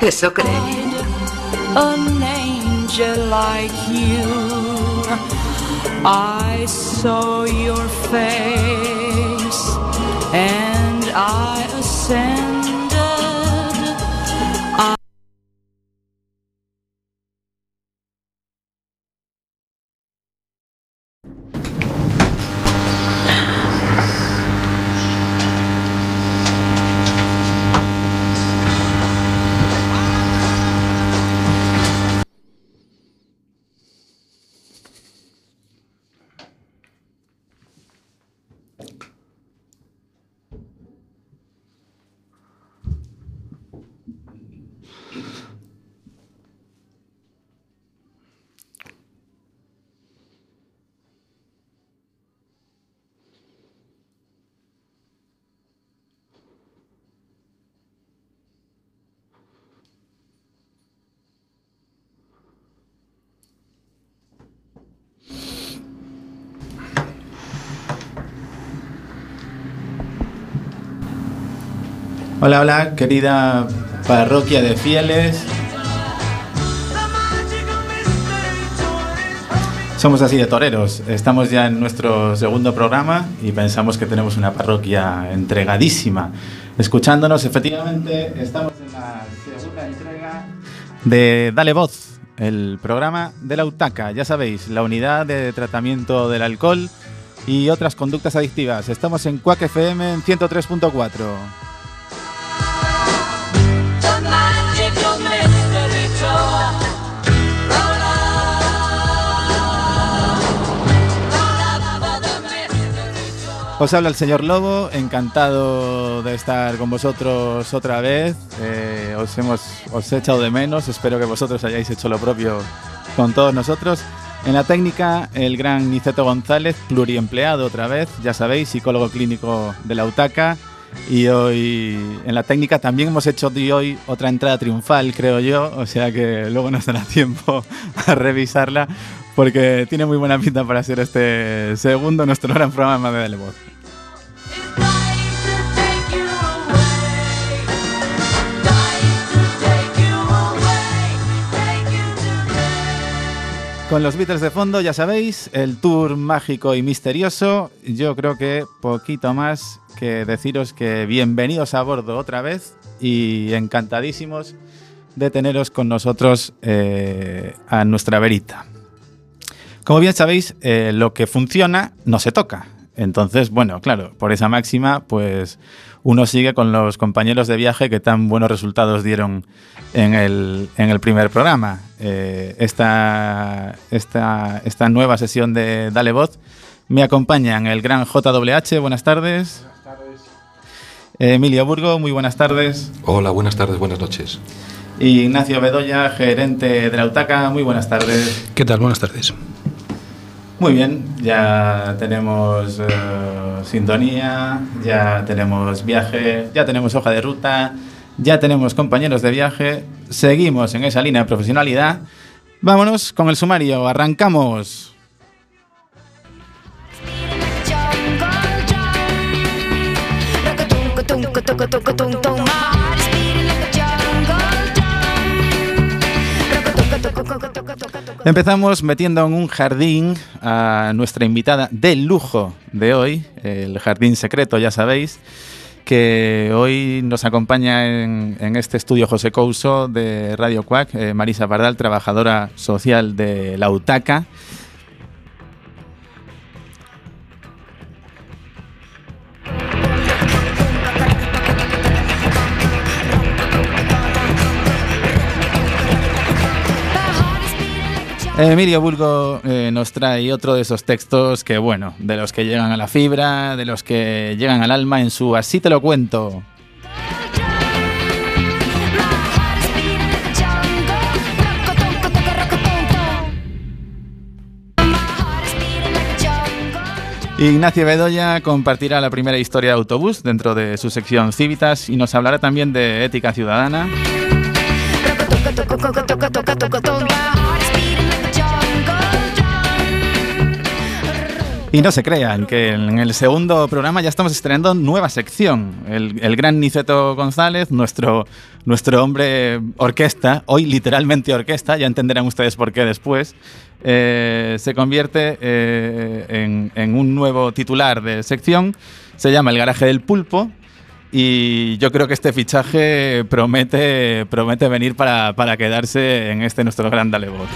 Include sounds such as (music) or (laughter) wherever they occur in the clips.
Eso creí. An angel like you. I saw your face and I ascended. Hola, hola, querida parroquia de fieles. Somos así de toreros. Estamos ya en nuestro segundo programa y pensamos que tenemos una parroquia entregadísima. Escuchándonos, efectivamente, estamos en la segunda entrega de Dale Voz, el programa de la UTACA. Ya sabéis, la unidad de tratamiento del alcohol y otras conductas adictivas. Estamos en Quack FM en 103.4. Os habla el señor Lobo, encantado de estar con vosotros otra vez. Eh, os hemos os he echado de menos, espero que vosotros hayáis hecho lo propio con todos nosotros. En la técnica, el gran Niceto González, pluriempleado otra vez, ya sabéis, psicólogo clínico de la UTACA. Y hoy en la técnica también hemos hecho de hoy otra entrada triunfal, creo yo, o sea que luego nos dará (laughs) tiempo a revisarla porque tiene muy buena pinta para ser este segundo nuestro gran programa de Dale Voz. Con los Beatles de fondo, ya sabéis, el tour mágico y misterioso. Yo creo que poquito más que deciros que bienvenidos a bordo otra vez y encantadísimos de teneros con nosotros eh, a nuestra verita. Como bien sabéis, eh, lo que funciona no se toca. Entonces, bueno, claro, por esa máxima, pues uno sigue con los compañeros de viaje que tan buenos resultados dieron en el, en el primer programa. Eh, esta, esta, esta nueva sesión de Dale Voz me acompañan el gran JWH, buenas tardes. Buenas tardes. Emilio Burgo, muy buenas tardes. Hola, buenas tardes, buenas noches. Y Ignacio Bedoya, gerente de la UTACA, muy buenas tardes. ¿Qué tal? Buenas tardes. Muy bien, ya tenemos eh, sintonía, ya tenemos viaje, ya tenemos hoja de ruta, ya tenemos compañeros de viaje, seguimos en esa línea de profesionalidad. Vámonos con el sumario, arrancamos. Empezamos metiendo en un jardín a nuestra invitada de lujo de hoy, el jardín secreto, ya sabéis, que hoy nos acompaña en, este estudio José Couso de Radio Cuac, eh, Marisa Bardal, trabajadora social de la UTACA. Emilio Bulgo eh, nos trae otro de esos textos que, bueno, de los que llegan a la fibra, de los que llegan al alma en su Así te lo cuento. Ignacio Bedoya compartirá la primera historia de autobús dentro de su sección Civitas y nos hablará también de ética ciudadana. Y no se crean que en el segundo programa ya estamos estrenando nueva sección. El, el, gran Niceto González, nuestro, nuestro hombre orquesta, hoy literalmente orquesta, ya entenderán ustedes por qué después, eh, se convierte eh, en, en un nuevo titular de sección. Se llama El Garaje del Pulpo y yo creo que este fichaje promete, promete venir para, para quedarse en este nuestro gran Dalebot.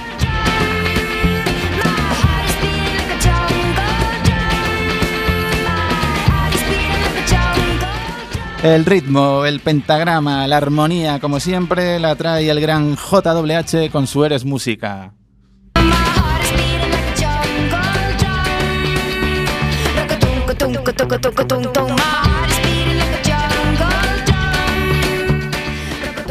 El ritmo, el pentagrama, la armonía, como siempre, la trae el gran JWH con su Eres Música.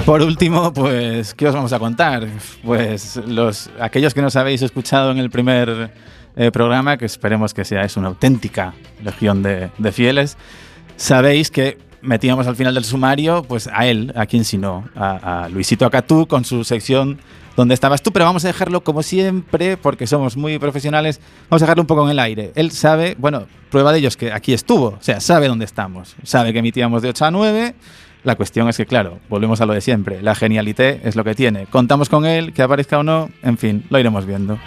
Por último, pues, ¿qué os vamos a contar? Pues los, aquellos que nos habéis escuchado en el primer eh, programa, que esperemos que sea es una auténtica legión de, de fieles, sabéis que metíamos al final del sumario, pues a él, a quien si no, a, a Luisito Acatú con su sección donde estabas tú, pero vamos a dejarlo como siempre, porque somos muy profesionales, vamos a dejarlo un poco en el aire. Él sabe, bueno, prueba de ello es que aquí estuvo, o sea, sabe dónde estamos, sabe que emitíamos de 8 a 9. La cuestión es que, claro, volvemos a lo de siempre, la genialité es lo que tiene. Contamos con él, que aparezca o no, en fin, lo iremos viendo.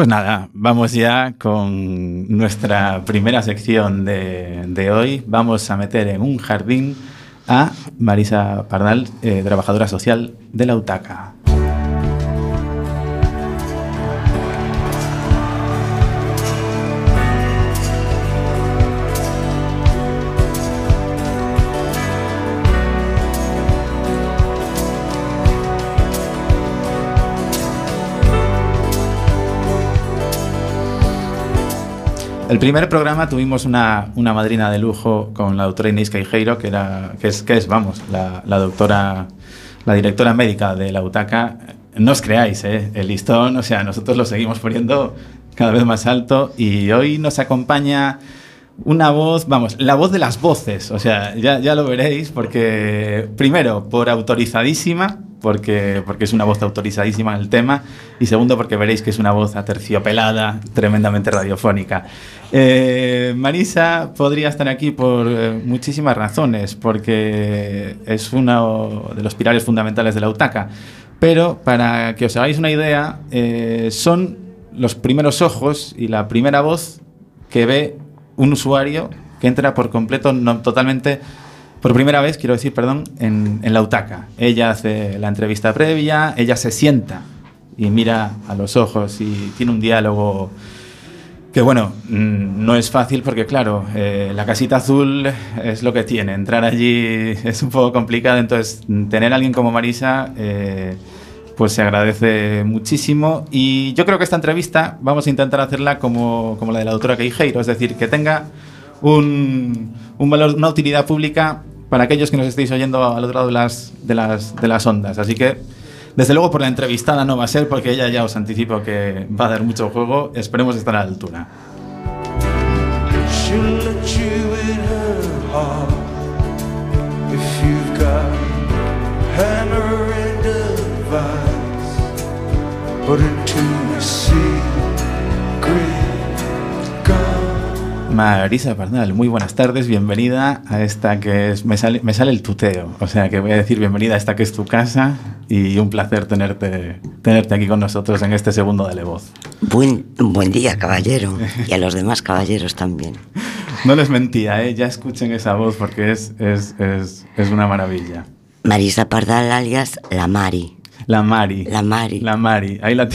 Pues nada, vamos ya con nuestra primera sección de, de hoy. Vamos a meter en un jardín a Marisa Pardal, eh, trabajadora social de la UTACA. El primer programa tuvimos una, una, madrina de lujo con la doctora Inés Caijeiro, que, era, que, es, que es, vamos, la, la, doctora, la directora médica de la UTACA. No os creáis, ¿eh? el listón, o sea, nosotros lo seguimos poniendo cada vez más alto y hoy nos acompaña una voz, vamos, la voz de las voces, o sea, ya, ya lo veréis, porque primero, por autorizadísima, porque, porque es una voz autorizadísima en el tema, y segundo, porque veréis que es una voz aterciopelada, tremendamente radiofónica. Eh, Marisa podría estar aquí por eh, muchísimas razones, porque es uno de los pilares fundamentales de la UTACA, pero para que os hagáis una idea, eh, son los primeros ojos y la primera voz que ve un usuario que entra por completo, no, totalmente por primera vez, quiero decir, perdón, en, en, la UTACA. Ella hace la entrevista previa, ella se sienta y mira a los ojos y tiene un diálogo que, bueno, no es fácil porque, claro, eh, la casita azul es lo que tiene. Entrar allí es un poco complicado, entonces tener a alguien como Marisa... Eh, pues se agradece muchísimo. Y yo creo que esta entrevista vamos a intentar hacerla como, como la de la doctora Queijeiro, es decir, que tenga un, un, valor, una utilidad pública para aquellos que nos estéis oyendo al otro lado de las, de las, de las ondas. Así que, desde luego, por la entrevistada no va a ser, porque ella ya os anticipo que va a dar mucho juego. Esperemos estar a la altura. Marisa Pardal, muy buenas tardes, bienvenida a esta que es, me sale, me sale el tuteo, o sea que voy a decir bienvenida a esta que es tu casa y un placer tenerte, tenerte aquí con nosotros en este segundo Dale Voz. Buen, buen día, caballero, y a los demás caballeros también. (laughs) No les mentía, ¿eh? ya escuchen esa voz porque es, es, es, es una maravilla. Marisa Pardal alias La Mari. La Mari. La Mari. La Mari. Ahí la.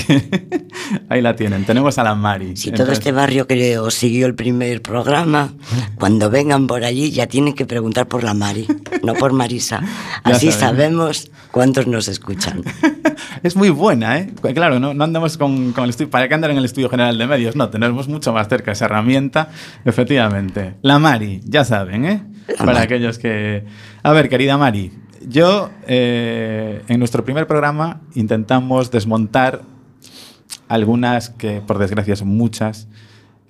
(laughs) Ahí la tienen. Tenemos a la Mari. Si todo este barrio que os siguió el primer programa, cuando vengan por allí ya tienen que preguntar por la Mari, no por Marisa. (laughs) Así sabemos cuántos nos escuchan. (laughs) es muy buena, ¿eh? Claro, no, no andamos con, con, el estudio. ¿Para qué andar en el Estudio General de Medios? No, tenemos mucho más cerca esa herramienta, efectivamente. La Mari, ya saben, ¿eh? La Para Mari. aquellos que. A ver, querida Mari, yo, eh, en nuestro primer programa, intentamos desmontar algunas, que por desgracia son muchas,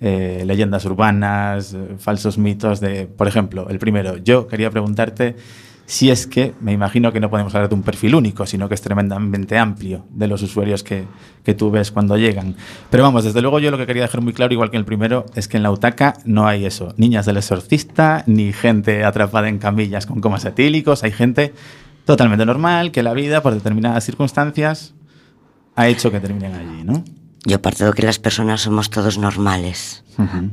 eh, leyendas urbanas, eh, falsos mitos de, por ejemplo, el primero, yo quería preguntarte si es que, me imagino que no podemos hablar de un perfil único, sino que es tremendamente amplio de los usuarios que, que tú ves cuando llegan. Pero vamos, desde luego yo lo que quería dejar muy claro, igual que el primero, es que en la UTACA no hay eso, niñas del exorcista, ni gente atrapada en camillas con comas etílicos, hay gente totalmente normal, que la vida, por determinadas circunstancias, ha hecho que terminen allí, ¿no? Yo parto de que las personas somos todos normales.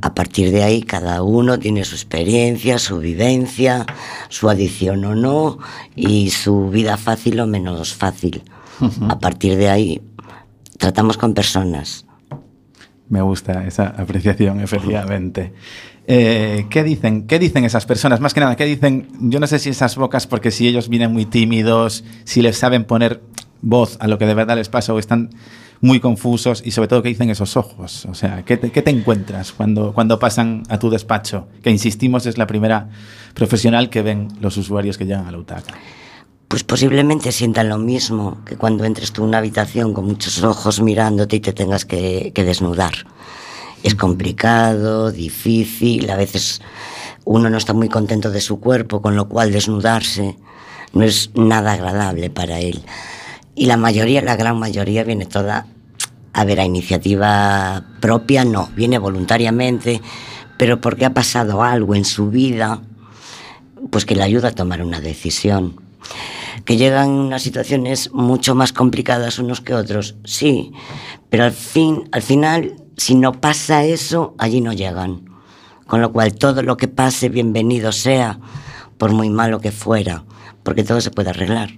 A partir de ahí, cada uno tiene su experiencia, su vivencia, su adicción o no, y su vida fácil o menos fácil. A partir de ahí, tratamos con personas. Me gusta esa apreciación, efectivamente. Eh, ¿Qué dicen? ¿Qué dicen esas personas? Más que nada, ¿qué dicen? Yo no sé si esas bocas, porque si ellos vienen muy tímidos, si les saben poner voz a lo que de verdad les pasa o están muy confusos y sobre todo qué dicen esos ojos. O sea, ¿qué te, qué te encuentras cuando, cuando pasan a tu despacho? Que insistimos es la primera profesional que ven los usuarios que llegan a la UTAC. Pues posiblemente sientan lo mismo que cuando entres tú a una habitación con muchos ojos mirándote y te tengas que desnudar. Es complicado, difícil, a veces uno no está muy contento de su cuerpo, con lo cual desnudarse no es nada agradable para él. Y la mayoría, la gran mayoría, viene toda, a ver, a iniciativa propia, no, viene voluntariamente, pero porque ha pasado algo en su vida, pues que le ayuda a tomar una decisión. Que llegan unas situaciones mucho más complicadas unos que otros, sí, pero al, fin, al final, si no pasa eso, allí no llegan. Con lo cual, todo lo que pase, bienvenido sea, por muy malo que fuera, porque todo se puede arreglar.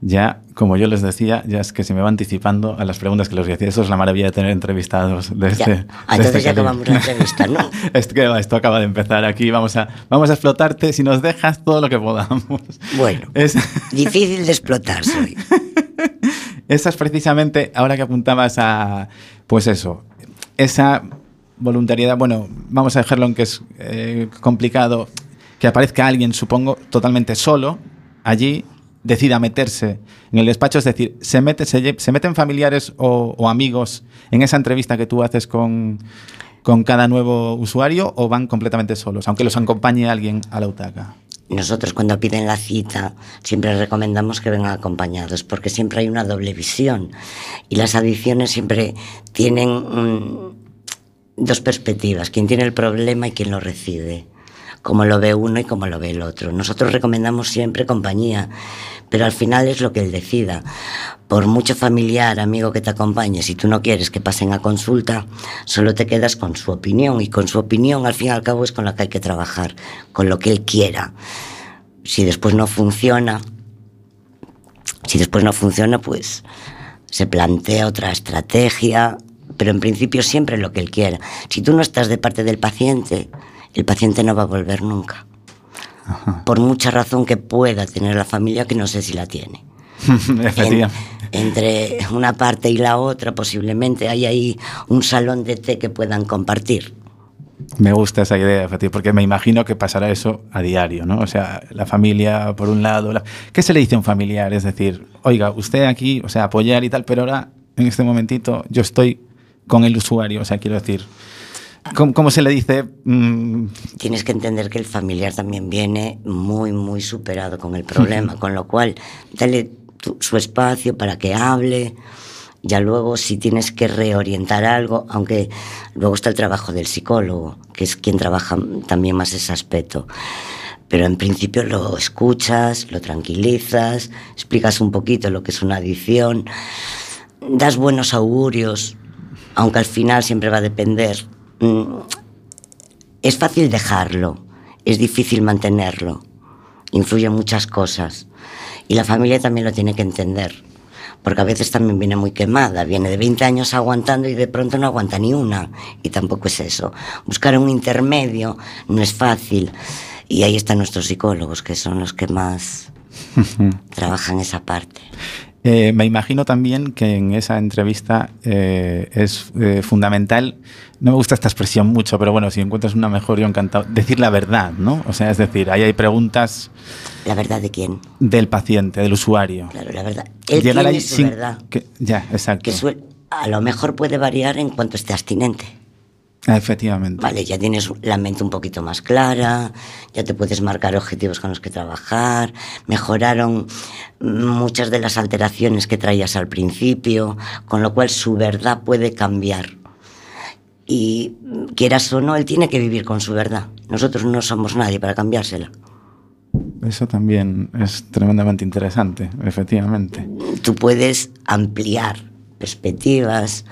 Ya, como yo les decía, ya es que se me va anticipando a las preguntas que les voy a decir. Eso es la maravilla de tener entrevistados de este. Ya. Ah, de entonces este ya acabamos la entrevista, ¿no? (laughs) es que va, esto acaba de empezar aquí. Vamos a, vamos a explotarte si nos dejas todo lo que podamos. Bueno, Es- (laughs) difícil de explotar soy. (laughs) esa es precisamente, ahora que apuntabas a, pues eso, esa voluntariedad, bueno, vamos a dejarlo en que es eh, complicado, que aparezca alguien, supongo, totalmente solo allí, decida meterse en el despacho, es decir, se, mete, se, meten familiares o, amigos en esa entrevista que tú haces con, con cada nuevo usuario o van completamente solos, aunque los acompañe alguien a la UTACA. Nosotros cuando piden la cita siempre recomendamos que vengan acompañados porque siempre hay una doble visión y las adicciones siempre tienen dos perspectivas, quien tiene el problema y quien lo recibe, cómo lo ve uno y cómo lo ve el otro. Nosotros recomendamos siempre compañía, pero al final es lo que él decida. Por mucho familiar, amigo que te acompañe, si tú no quieres que pasen a consulta, solo te quedas con su opinión y con su opinión al fin y al cabo es con la que hay que trabajar, con lo que él quiera. Si después no funciona, si después no funciona, pues se plantea otra estrategia, pero en principio siempre lo que él quiera. Si tú no estás de parte del paciente, el paciente no va a volver nunca. Por mucha razón que pueda tener la familia, que no sé si la tiene. (laughs) En- entre una parte y la otra, posiblemente hay ahí un salón de té que puedan compartir. Me gusta esa idea, porque me imagino que pasará eso a diario, ¿no? O sea, la familia por un lado. la- ¿Qué se le dice a un familiar? Es decir, oiga, usted aquí, o sea, apoyar y tal, pero ahora, en este momentito, yo estoy con el usuario, o sea, quiero decir, ¿cómo, cómo se le dice? Mm, Tienes que entender que el familiar también viene muy, muy superado con el problema, (laughs) con lo cual dale tu- su espacio para que hable. Ya luego, si tienes que reorientar algo, aunque luego está el trabajo del psicólogo, que es quien trabaja también más ese aspecto. Pero en principio lo escuchas, lo tranquilizas, explicas un poquito lo que es una adicción, das buenos augurios, aunque al final siempre va a depender. Mm, es fácil dejarlo, es difícil mantenerlo. Influyen muchas cosas. Y la familia también lo tiene que entender. Porque a veces también viene muy quemada, viene de 20 años aguantando y de pronto no aguanta ni una. Y tampoco es eso. Buscar un intermedio no es fácil. Y ahí están nuestros psicólogos, que son los que más (laughs) trabajan esa parte. Eh, me imagino también que en esa entrevista eh, es eh, fundamental, no me gusta esta expresión mucho, pero bueno, si encuentras una mejor, yo encantado, decir la verdad, ¿no? O sea, es decir, ahí hay preguntas ¿La verdad de quién? del paciente, del usuario. Claro, la verdad. Él Llegar tiene ahí su sin verdad. que- ya, exacto. que a lo mejor puede variar en cuanto esté abstinente. Efectivamente. Vale, ya tienes la mente un poquito más clara, ya te puedes marcar objetivos con los que trabajar, mejoraron muchas de las alteraciones que traías al principio, con lo cual su verdad puede cambiar. Y quieras o no, él tiene que vivir con su verdad. Nosotros no somos nadie para cambiársela. Eso también es tremendamente interesante, efectivamente. Tú puedes ampliar perspectivas,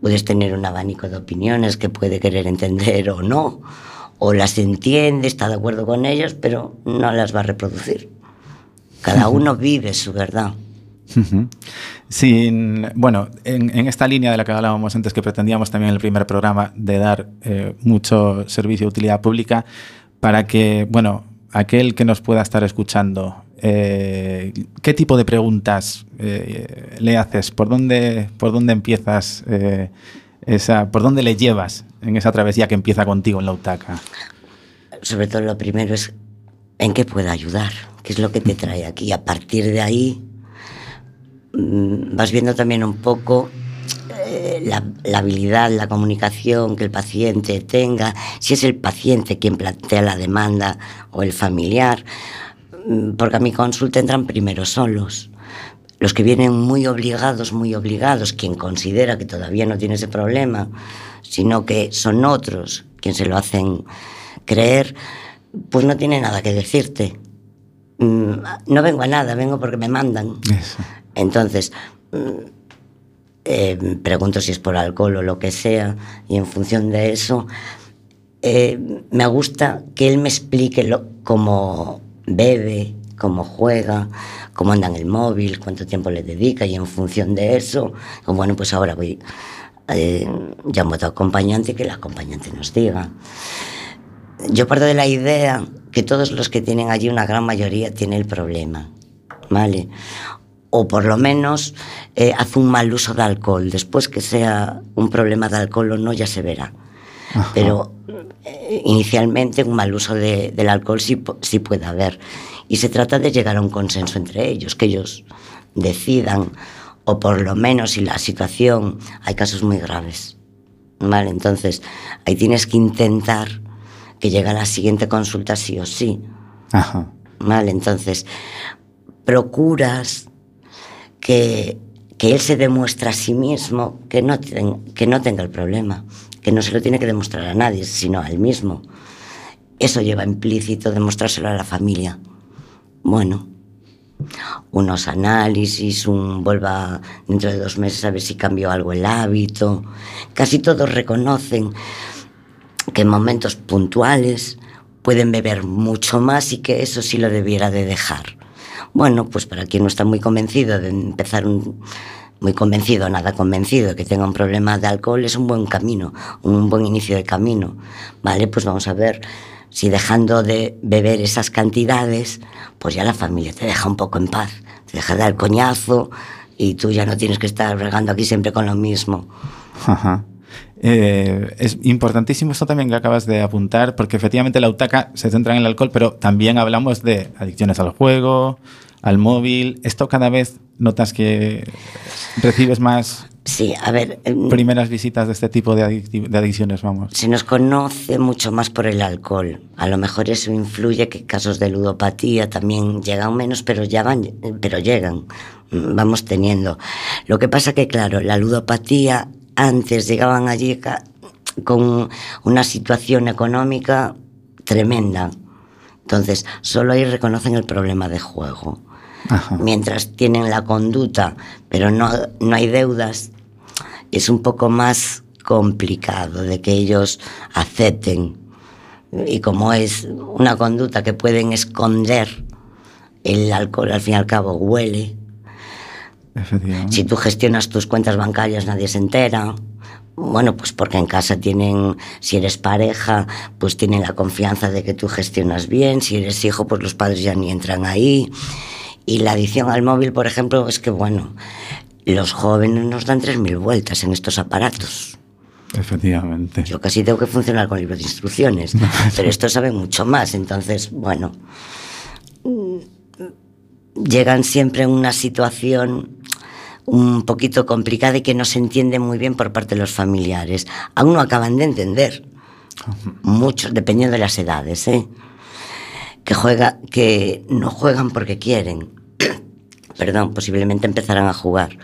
puedes tener un abanico de opiniones que puede querer entender o no, o las entiende, está de acuerdo con ellas, pero no las va a reproducir. Cada uno vive su verdad. Sin, bueno, en, en, esta línea de la que hablábamos antes, que pretendíamos también en el primer programa de dar eh, mucho servicio de utilidad pública, para que, bueno, aquel que nos pueda estar escuchando, eh, ¿qué tipo de preguntas eh, le haces? ¿Por dónde, por dónde empiezas eh, esa, por dónde le llevas en esa travesía que empieza contigo en la UTACA? Sobre todo lo primero es en qué puedo ayudar, qué es lo que te trae aquí. A partir de ahí mm, vas viendo también un poco eh, la, la, habilidad, la comunicación que el paciente tenga, si es el paciente quien plantea la demanda o el familiar, porque a mi consulta entran primero solos. Los que vienen muy obligados, muy obligados, quien considera que todavía no tiene ese problema, sino que son otros quien se lo hacen creer, pues no tiene nada que decirte. Mm, no vengo a nada, vengo porque me mandan. Eso. Entonces, eh, pregunto si es por alcohol o lo que sea, y en función de eso, eh, me gusta que él me explique lo, cómo bebe, cómo juega, cómo anda en el móvil, cuánto tiempo le dedica, y en función de eso, bueno, pues ahora voy, eh, llamo a tu acompañante y que el acompañante nos diga. Yo parto de la idea que todos los que tienen allí, una gran mayoría, tiene el problema, ¿vale? o por lo menos eh, hace un mal uso de alcohol. Después que sea un problema de alcohol o no, ya se verá. Ajá. Pero eh, inicialmente un mal uso de, del alcohol sí, sí puede haber. Y se trata de llegar a un consenso entre ellos, que ellos decidan, o por lo menos si la situación, hay casos muy graves. ¿Vale? Entonces, ahí tienes que intentar que llegue a la siguiente consulta sí o sí. Ajá. ¿Vale? Entonces, procuras que, que él se demuestra a sí mismo que no, ten, que no tenga el problema, que no se lo tiene que demostrar a nadie, sino a él mismo. Eso lleva implícito demostrárselo a la familia. Bueno, unos análisis, un vuelva dentro de dos meses a ver si cambió algo el hábito. Casi todos reconocen que en momentos puntuales pueden beber mucho más y que eso sí lo debiera de dejar. Bueno, pues para quien no está muy convencido de empezar un, muy convencido, nada convencido, que tenga un problema de alcohol, es un buen camino, un buen inicio de camino. Vale, pues vamos a ver si dejando de beber esas cantidades, pues ya la familia te deja un poco en paz, te deja de dar coñazo y tú ya no tienes que estar regando aquí siempre con lo mismo. Ajá. Eh, es importantísimo esto también que acabas de apuntar, porque efectivamente la UTACA se centra en el alcohol, pero también hablamos de adicciones al juego, al móvil. ¿Esto cada vez notas que recibes más Sí, a ver. Primeras visitas de este tipo de, adic de, adicciones, vamos. Se nos conoce mucho más por el alcohol. A lo mejor eso influye que casos de ludopatía también llegan menos, pero ya van, pero llegan. Vamos teniendo. Lo que pasa que, claro, la ludopatía antes llegaban allí con una situación económica tremenda. Entonces, solo ahí reconocen el problema de juego. Ajá. Mientras tienen la conducta, pero no, no hay deudas, es un poco más complicado de que ellos acepten. Y como es una conducta que pueden esconder, el alcohol al fin y al cabo huele. Si tú gestionas tus cuentas bancarias nadie se entera. Bueno, pues porque en casa tienen, si eres pareja, pues tienen la confianza de que tú gestionas bien. Si eres hijo, pues los padres ya ni entran ahí. Y la adicción al móvil, por ejemplo, es que, bueno, los jóvenes nos dan 3.000 vueltas en estos aparatos. Efectivamente. Yo casi tengo que funcionar con libros de instrucciones, (laughs) pero esto sabe mucho más. Entonces, bueno, llegan siempre en una situación un poquito complicada y que no se entiende muy bien por parte de los familiares. Aún no acaban de entender. Muchos, dependiendo de las edades, ¿eh? Que, juega, que no juegan porque quieren. (coughs) Perdón, posiblemente empezarán a jugar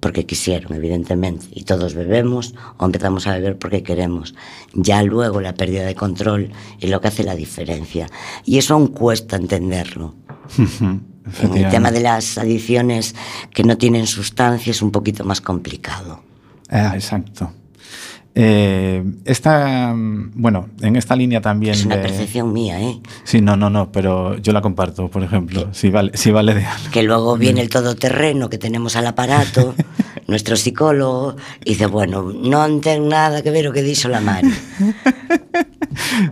porque quisieron, evidentemente, y todos bebemos o empezamos a beber porque queremos. Ya luego la pérdida de control es lo que hace la diferencia. Y eso aún cuesta entenderlo. (laughs) en el tema de las adicciones que no tienen sustancia es un poquito más complicado. Ah, exacto. Eh, esta, bueno, en esta línea también. Es una de- percepción mía, ¿eh? Sí, no, no, no, pero yo la comparto, por ejemplo, si vale, si vale de algo. Que luego viene el todoterreno que tenemos al aparato, (laughs) nuestro psicólogo, y dice, bueno, no tengo nada que ver lo que dijo la Mari.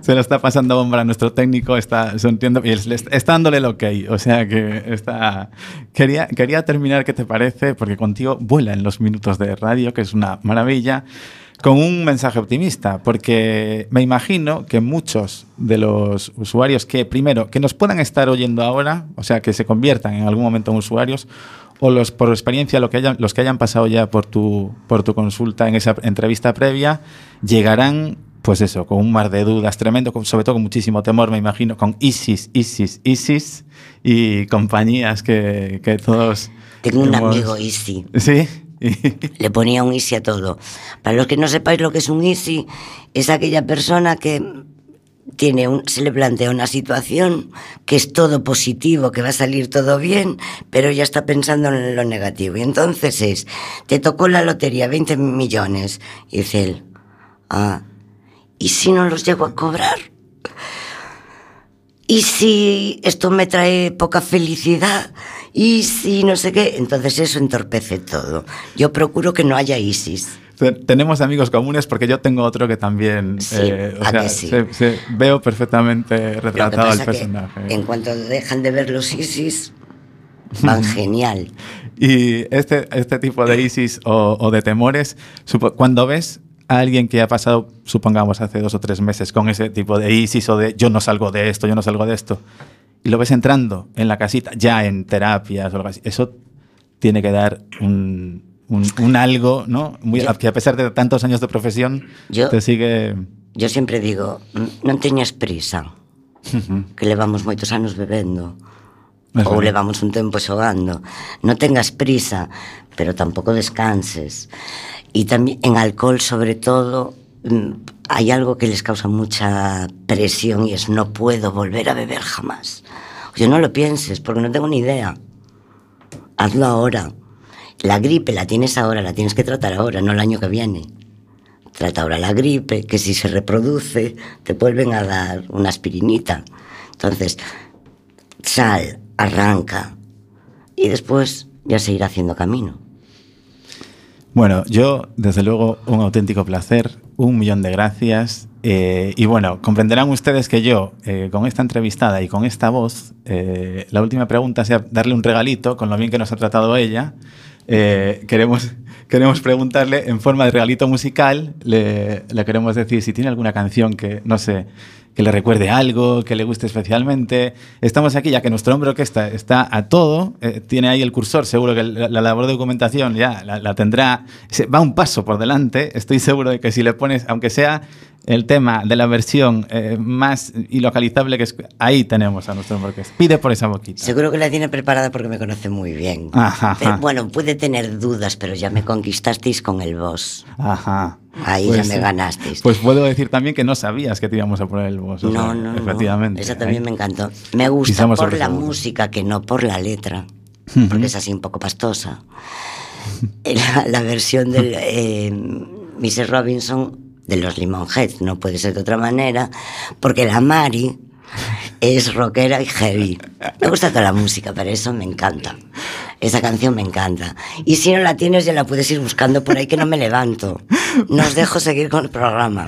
Se lo está pasando bomba a nuestro técnico, está sonriendo y está, dándole el ok. O sea que está. Quería, quería terminar, ¿qué te parece? Porque contigo vuela en los minutos de radio, que es una maravilla, con un mensaje optimista. Porque me imagino que muchos de los usuarios que, primero, que nos puedan estar oyendo ahora, o sea, que se conviertan en algún momento en usuarios, o los por experiencia lo que hayan, los que hayan pasado ya por tu, por tu consulta en esa entrevista previa, llegarán pues eso, con un mar de dudas tremendo, con- sobre todo con muchísimo temor, me imagino, con ISIS, ISIS, ISIS y compañías que, que todos... Tengo un hemos- amigo Easy, Sí. (laughs) le ponía un Easy a todo. Para los que no sepáis lo que es un Easy, es aquella persona que tiene un, se le plantea una situación que es todo positivo, que va a salir todo bien, pero ya está pensando en lo negativo. Y entonces es, te tocó la lotería, 20 millones. Y dice él, ah, ¿y si no los llego a cobrar? ¿Y si esto me trae poca felicidad? ¿Y si no sé qué? Entonces eso entorpece todo. Yo procuro que no haya ISIS. Te- Tenemos amigos comunes porque yo tengo otro que también... Sí, eh, o ¿a sea, que sí? se- se- veo perfectamente retratado que personaje. en cuanto dejan de ver los ISIS, van (laughs) genial. Y este, este tipo de ISIS o, o de temores, cuando ves a alguien que ha pasado, supongamos, hace dos o tres meses con ese tipo de ISIS o de yo no salgo de esto, yo no salgo de esto, y lo ves entrando en la casita, ya en terapias o algo así, eso tiene que dar un, un- un algo, ¿no? Muy- Yo- que a pesar de tantos años de profesión, Yo- te sigue... Yo siempre digo, "Mm, non teñas prisa, que levamos moitos anos bebendo. Es ou verdad. levamos un tempo xogando. Non tengas prisa, pero tampouco descanses. E tamén en alcohol, sobre todo, mm, hai algo que les causa mucha presión y es no puedo volver a beber jamás. Oye, no lo pienses, porque no tengo ni idea. Hazlo ahora. La gripe la tienes ahora, la tienes que tratar ahora, no el año que viene. Trata ahora la gripe, que si se reproduce, te vuelven a dar una aspirinita. Entonces, sal, arranca, y después ya se irá haciendo camino. Bueno, yo, desde luego, un auténtico placer, un millón de gracias. eh, y bueno, comprenderán ustedes que yo, eh, con esta entrevistada y con esta voz, eh, la última pregunta sea darle un regalito con lo bien que nos ha tratado ella. Queremos, (laughs) queremos preguntarle en forma de regalito musical, le, le queremos decir si tiene alguna canción que, no sé, que le recuerde algo, que le guste especialmente. Estamos aquí ya que nuestro hombre orquesta está a todo, eh, tiene ahí el cursor, seguro que la, la labor de documentación ya la, tendrá, va un paso por delante, estoy seguro de que si le pones, aunque sea el tema de la versión eh, más ilocalizable, que es, ahí tenemos a nuestro orquesta. Pide por esa boquita. Seguro que la tiene preparada porque me conoce muy bien. Ajá, Pero, ajá. bueno, puede tener dudas, pero ya me conquistasteis con el boss. Ajá. Ahí ya me ganasteis. Pues puedo decir también que no sabías que te íbamos a poner el voz. o sea, no, no, no. Efectivamente. Esa también me encantó. Me gusta Pisamos por la seguro. música que no por la letra, porque es así un poco pastosa. (laughs) La, la versión del eh, Mrs. Robinson de los Limonheads no puede ser de otra manera, porque la Mari es rockera y heavy. Me gusta toda la música, para eso me encanta. Esa canción me encanta. Y si no la tienes, ya la puedes ir buscando por ahí que no me levanto. Nos dejo seguir con el programa.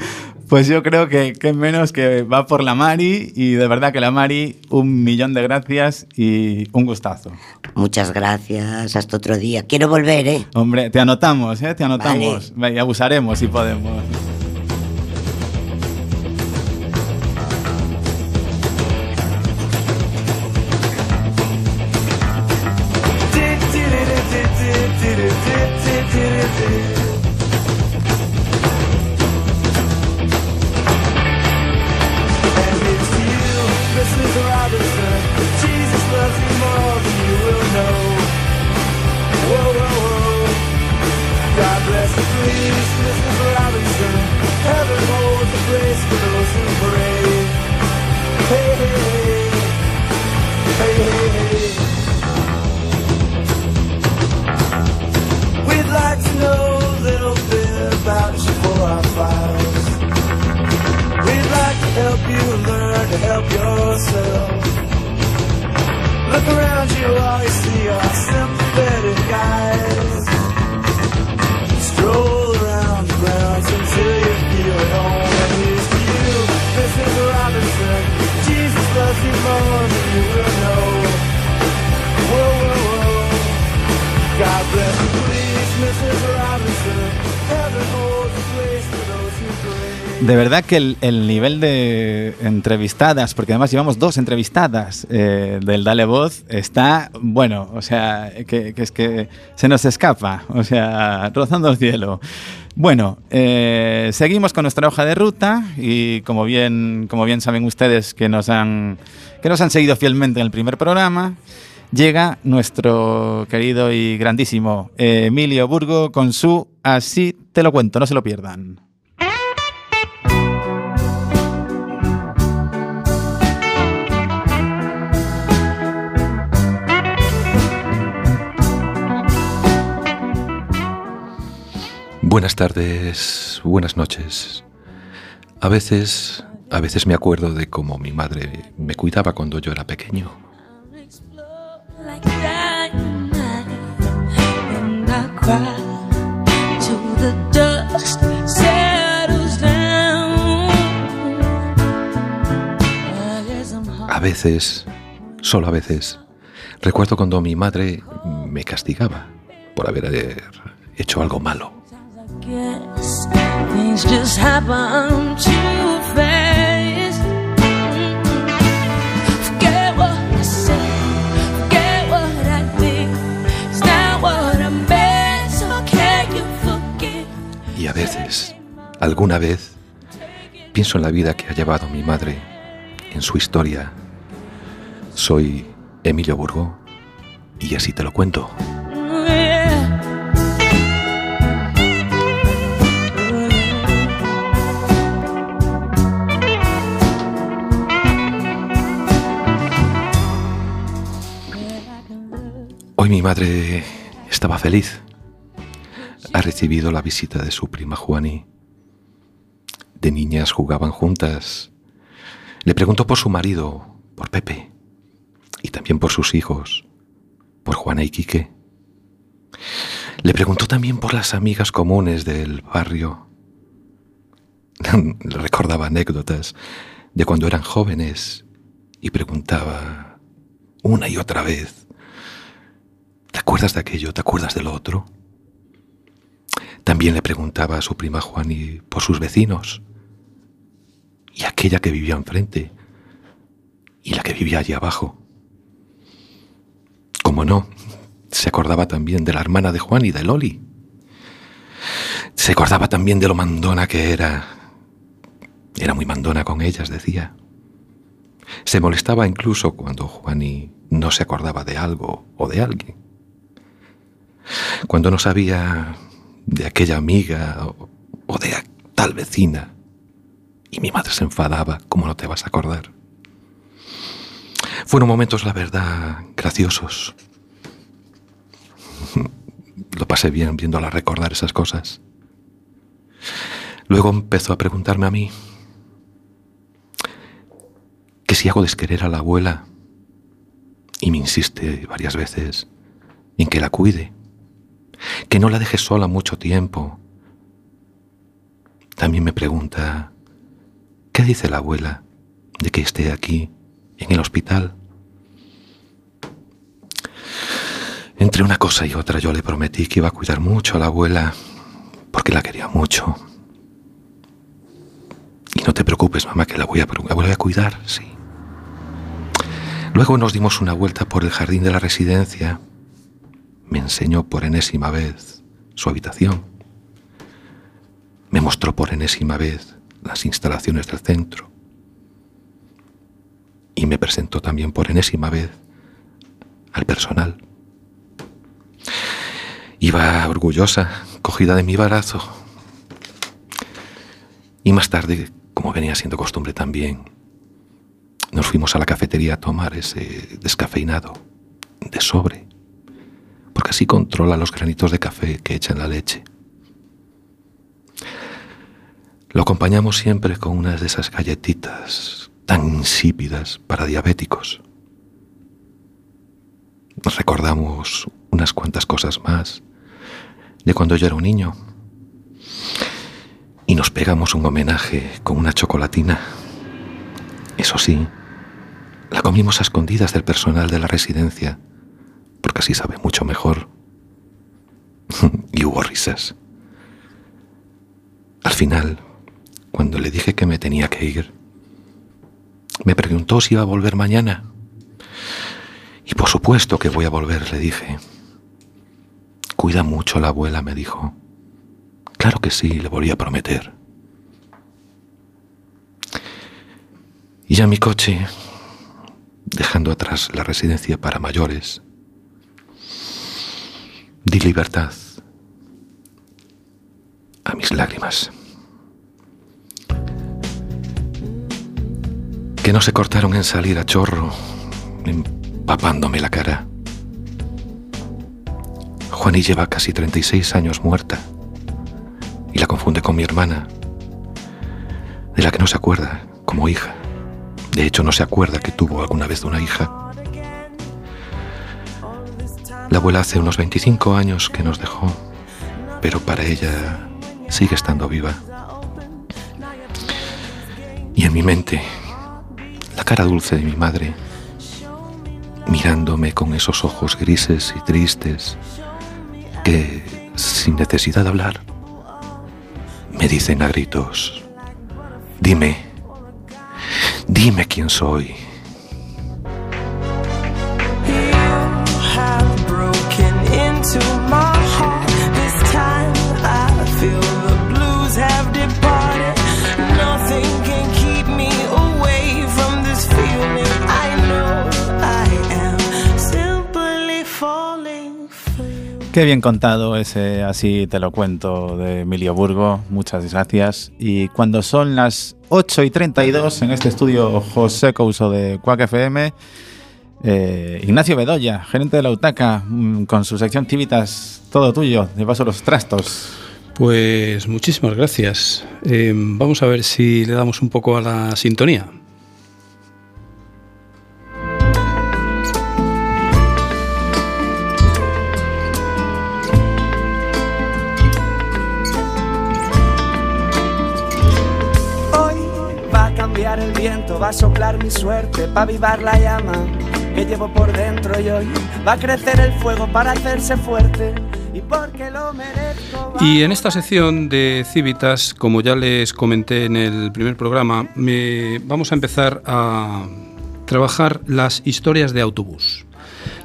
Pues yo creo que, que menos que va por la Mari y de verdad que la Mari, un millón de gracias y un gustazo. Muchas gracias, hasta otro día. Quiero volver, ¿eh? Hombre, te anotamos, ¿eh? Te anotamos. Y abusaremos si podemos. Heaven holds a place for those who pray. Hey, hey, hey. Hey, hey, hey. We'd like to know a little bit about you for our files. We'd like to help you learn to help yourself. Look around you, all you see are sympathetic guys. De verdad que el, nivel de entrevistadas, porque además llevamos dos entrevistadas eh, del Dale Voz, está, bueno, o sea, que es que se nos escapa, o sea, rozando el cielo. Bueno, eh, seguimos con nuestra hoja de ruta y como bien, como bien saben ustedes que nos, han, que nos han seguido fielmente en el primer programa, llega nuestro querido y grandísimo eh, Emilio Burgo con su Así te lo cuento, no se lo pierdan. Buenas tardes, buenas noches. A veces, a veces me acuerdo de cómo mi madre me cuidaba cuando yo era pequeño. A veces, solo a veces, recuerdo cuando mi madre me castigaba por haber hecho algo malo. Y a veces, alguna vez, pienso en la vida que ha llevado mi madre, en su historia. Soy Emilio Burgo y así te lo cuento. Mi madre estaba feliz. Ha recibido la visita de su prima Juani. De niñas jugaban juntas. Le preguntó por su marido, por Pepe, y también por sus hijos, por Juana y Quique. Le preguntó también por las amigas comunes del barrio. Le (laughs) recordaba anécdotas de cuando eran jóvenes y preguntaba una y otra vez ¿Te acuerdas de aquello? ¿Te acuerdas de lo otro? También le preguntaba a su prima Juani por sus vecinos y aquella que vivía enfrente y la que vivía allí abajo. Como no, se acordaba también de la hermana de Juan y de Loli. Se acordaba también de lo mandona que era. Era muy mandona con ellas, decía. Se molestaba incluso cuando Juani no se acordaba de algo o de alguien. Cuando no sabía de aquella amiga o, de tal vecina. Y mi madre se enfadaba, ¿cómo no te vas a acordar? Fueron momentos, la verdad, graciosos. (laughs) Lo pasé bien viéndola recordar esas cosas. Luego empezó a preguntarme a mí que si hago desquerer a la abuela y me insiste varias veces en que la cuide, que no la deje sola mucho tiempo. También me pregunta, ¿qué dice la abuela de que esté aquí, en el hospital? Entre una cosa y otra yo le prometí que iba a cuidar mucho a la abuela, porque la quería mucho. Y no te preocupes, mamá, que la voy a, la voy a cuidar, sí. Luego nos dimos una vuelta por el jardín de la residencia. Me enseñó por enésima vez su habitación. Me mostró por enésima vez las instalaciones del centro. Y me presentó también por enésima vez al personal. Iba orgullosa, cogida de mi brazo. Y más tarde, como venía siendo costumbre también, nos fuimos a la cafetería a tomar ese descafeinado de sobre, porque así controla los granitos de café que echa en la leche. Lo acompañamos siempre con unas de esas galletitas tan insípidas para diabéticos. Recordamos unas cuantas cosas más de cuando yo era un niño y nos pegamos un homenaje con una chocolatina. Eso sí, la comimos a escondidas del personal de la residencia, porque así sabe mucho mejor. (laughs) y hubo risas. Al final, cuando le dije que me tenía que ir, me preguntó si iba a volver mañana. Y por supuesto que voy a volver, le dije. Cuida mucho la abuela, me dijo. Claro que sí, le volví a prometer. Y ya mi coche, dejando atrás la residencia para mayores, di libertad a mis lágrimas. Que no se cortaron en salir a chorro, empapándome la cara. Juaní lleva casi 36 años muerta y la confunde con mi hermana, de la que no se acuerda como hija. De hecho, no se acuerda que tuvo alguna vez una hija. La abuela hace unos 25 años que nos dejó, pero para ella sigue estando viva. Y en mi mente, la cara dulce de mi madre, mirándome con esos ojos grises y tristes, que, sin necesidad de hablar, me dicen a gritos, dime, dime quién soy. Qué bien contado ese Así te lo cuento de Emilio Burgo. Muchas gracias. Y cuando son las 8 y 32 en este estudio José Couso de Quack FM, eh, Ignacio Bedoya, gerente de la UTACA, mm, con su sección Tivitas, todo tuyo, de paso los trastos. Pues muchísimas gracias. Eh, vamos a ver si le damos un poco a la sintonía. Va a soplar mi suerte para avivar la llama que llevo por dentro y hoy va a crecer el fuego para hacerse fuerte y porque lo merezco. Y en esta sección de Civitas, como ya les comenté en el primer programa, me- vamos a empezar a trabajar las historias de autobús.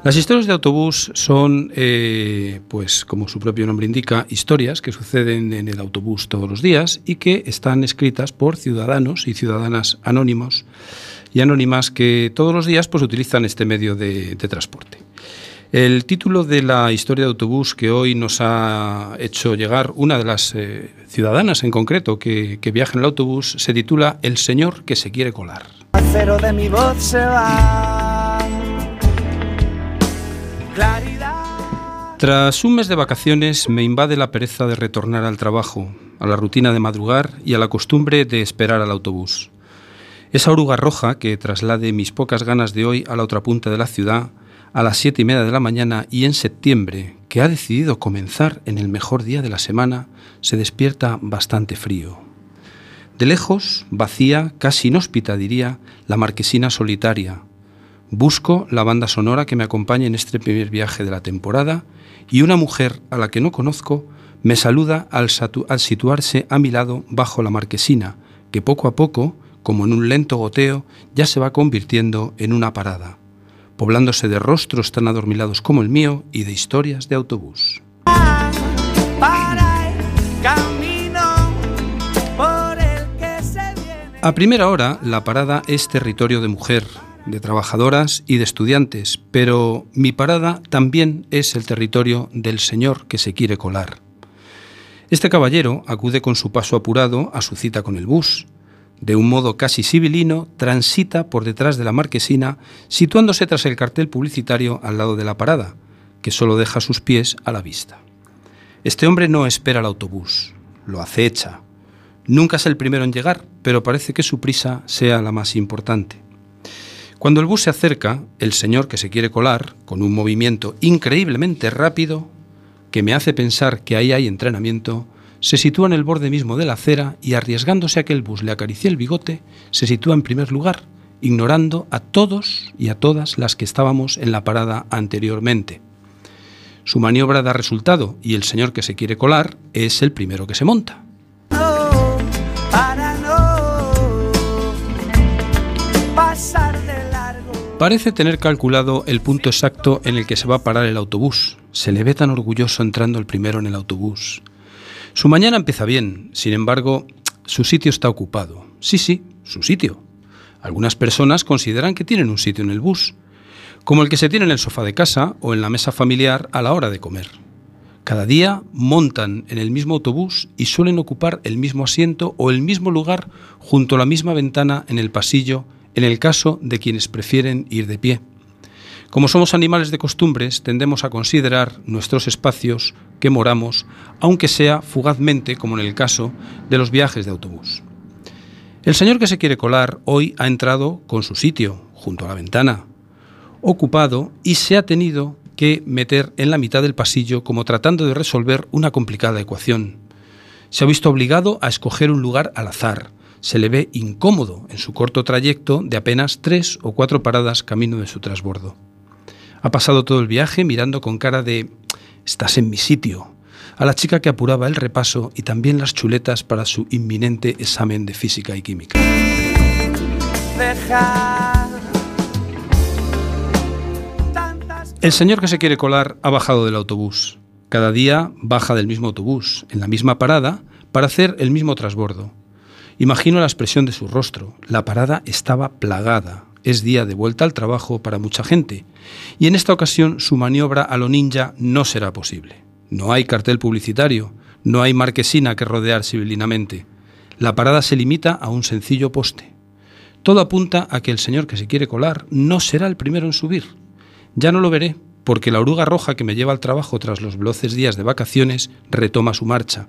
Las historias de autobús son, eh, pues como su propio nombre indica, historias que suceden en el autobús todos los días y que están escritas por ciudadanos y ciudadanas anónimos y anónimas que todos los días pues, utilizan este medio de, de transporte. El título de la historia de autobús que hoy nos ha hecho llegar una de las eh, ciudadanas en concreto que, que viaja en el autobús se titula El señor que se quiere colar. Acero de mi voz se va. Tras un mes de vacaciones me invade la pereza de retornar al trabajo, a la rutina de madrugar y a la costumbre de esperar al autobús. Esa oruga roja que traslade mis pocas ganas de hoy a la otra punta de la ciudad, a las siete y media de la mañana y en septiembre, que ha decidido comenzar en el mejor día de la semana, se despierta bastante frío. De lejos, vacía, casi inhóspita diría, la marquesina solitaria. Busco la banda sonora que me acompañe en este primer viaje de la temporada y una mujer a la que no conozco me saluda al, situarse a mi lado bajo la marquesina, que poco a poco, como en un lento goteo, ya se va convirtiendo en una parada, poblándose de rostros tan adormilados como el mío y de historias de autobús. A primera hora, la parada es territorio de mujer, de trabajadoras y de estudiantes, pero mi parada también es el territorio del señor que se quiere colar. Este caballero acude con su paso apurado a su cita con el bus. De un modo casi sibilino, transita por detrás de la marquesina, situándose tras el cartel publicitario al lado de la parada, que solo deja sus pies a la vista. Este hombre no espera el autobús, lo acecha. Nunca es el primero en llegar, pero parece que su prisa sea la más importante. Cuando el bus se acerca, el señor que se quiere colar, con un movimiento increíblemente rápido, que me hace pensar que ahí hay entrenamiento, se sitúa en el borde mismo de la acera y arriesgándose a que el bus le acaricie el bigote, se sitúa en primer lugar, ignorando a todos y a todas las que estábamos en la parada anteriormente. Su maniobra da resultado y el señor que se quiere colar es el primero que se monta. Parece tener calculado el punto exacto en el que se va a parar el autobús. Se le ve tan orgulloso entrando el primero en el autobús. Su mañana empieza bien, sin embargo, su sitio está ocupado. Sí, sí, su sitio. Algunas personas consideran que tienen un sitio en el bus, como el que se tiene en el sofá de casa o en la mesa familiar a la hora de comer. Cada día montan en el mismo autobús y suelen ocupar el mismo asiento o el mismo lugar junto a la misma ventana en el pasillo en el caso de quienes prefieren ir de pie. Como somos animales de costumbres, tendemos a considerar nuestros espacios que moramos, aunque sea fugazmente, como en el caso de los viajes de autobús. El señor que se quiere colar hoy ha entrado con su sitio, junto a la ventana, ocupado y se ha tenido que meter en la mitad del pasillo como tratando de resolver una complicada ecuación. Se ha visto obligado a escoger un lugar al azar. Se le ve incómodo en su corto trayecto de apenas tres o cuatro paradas camino de su trasbordo. Ha pasado todo el viaje mirando con cara de estás en mi sitio a la chica que apuraba el repaso y también las chuletas para su inminente examen de física y química. El señor que se quiere colar ha bajado del autobús. Cada día baja del mismo autobús, en la misma parada, para hacer el mismo trasbordo. Imagino la expresión de su rostro. La parada estaba plagada. Es día de vuelta al trabajo para mucha gente. Y en esta ocasión su maniobra a lo ninja no será posible. No hay cartel publicitario, no hay marquesina que rodear civilinamente. La parada se limita a un sencillo poste. Todo apunta a que el señor que se quiere colar no será el primero en subir. Ya no lo veré, porque la oruga roja que me lleva al trabajo tras los veloces días de vacaciones retoma su marcha.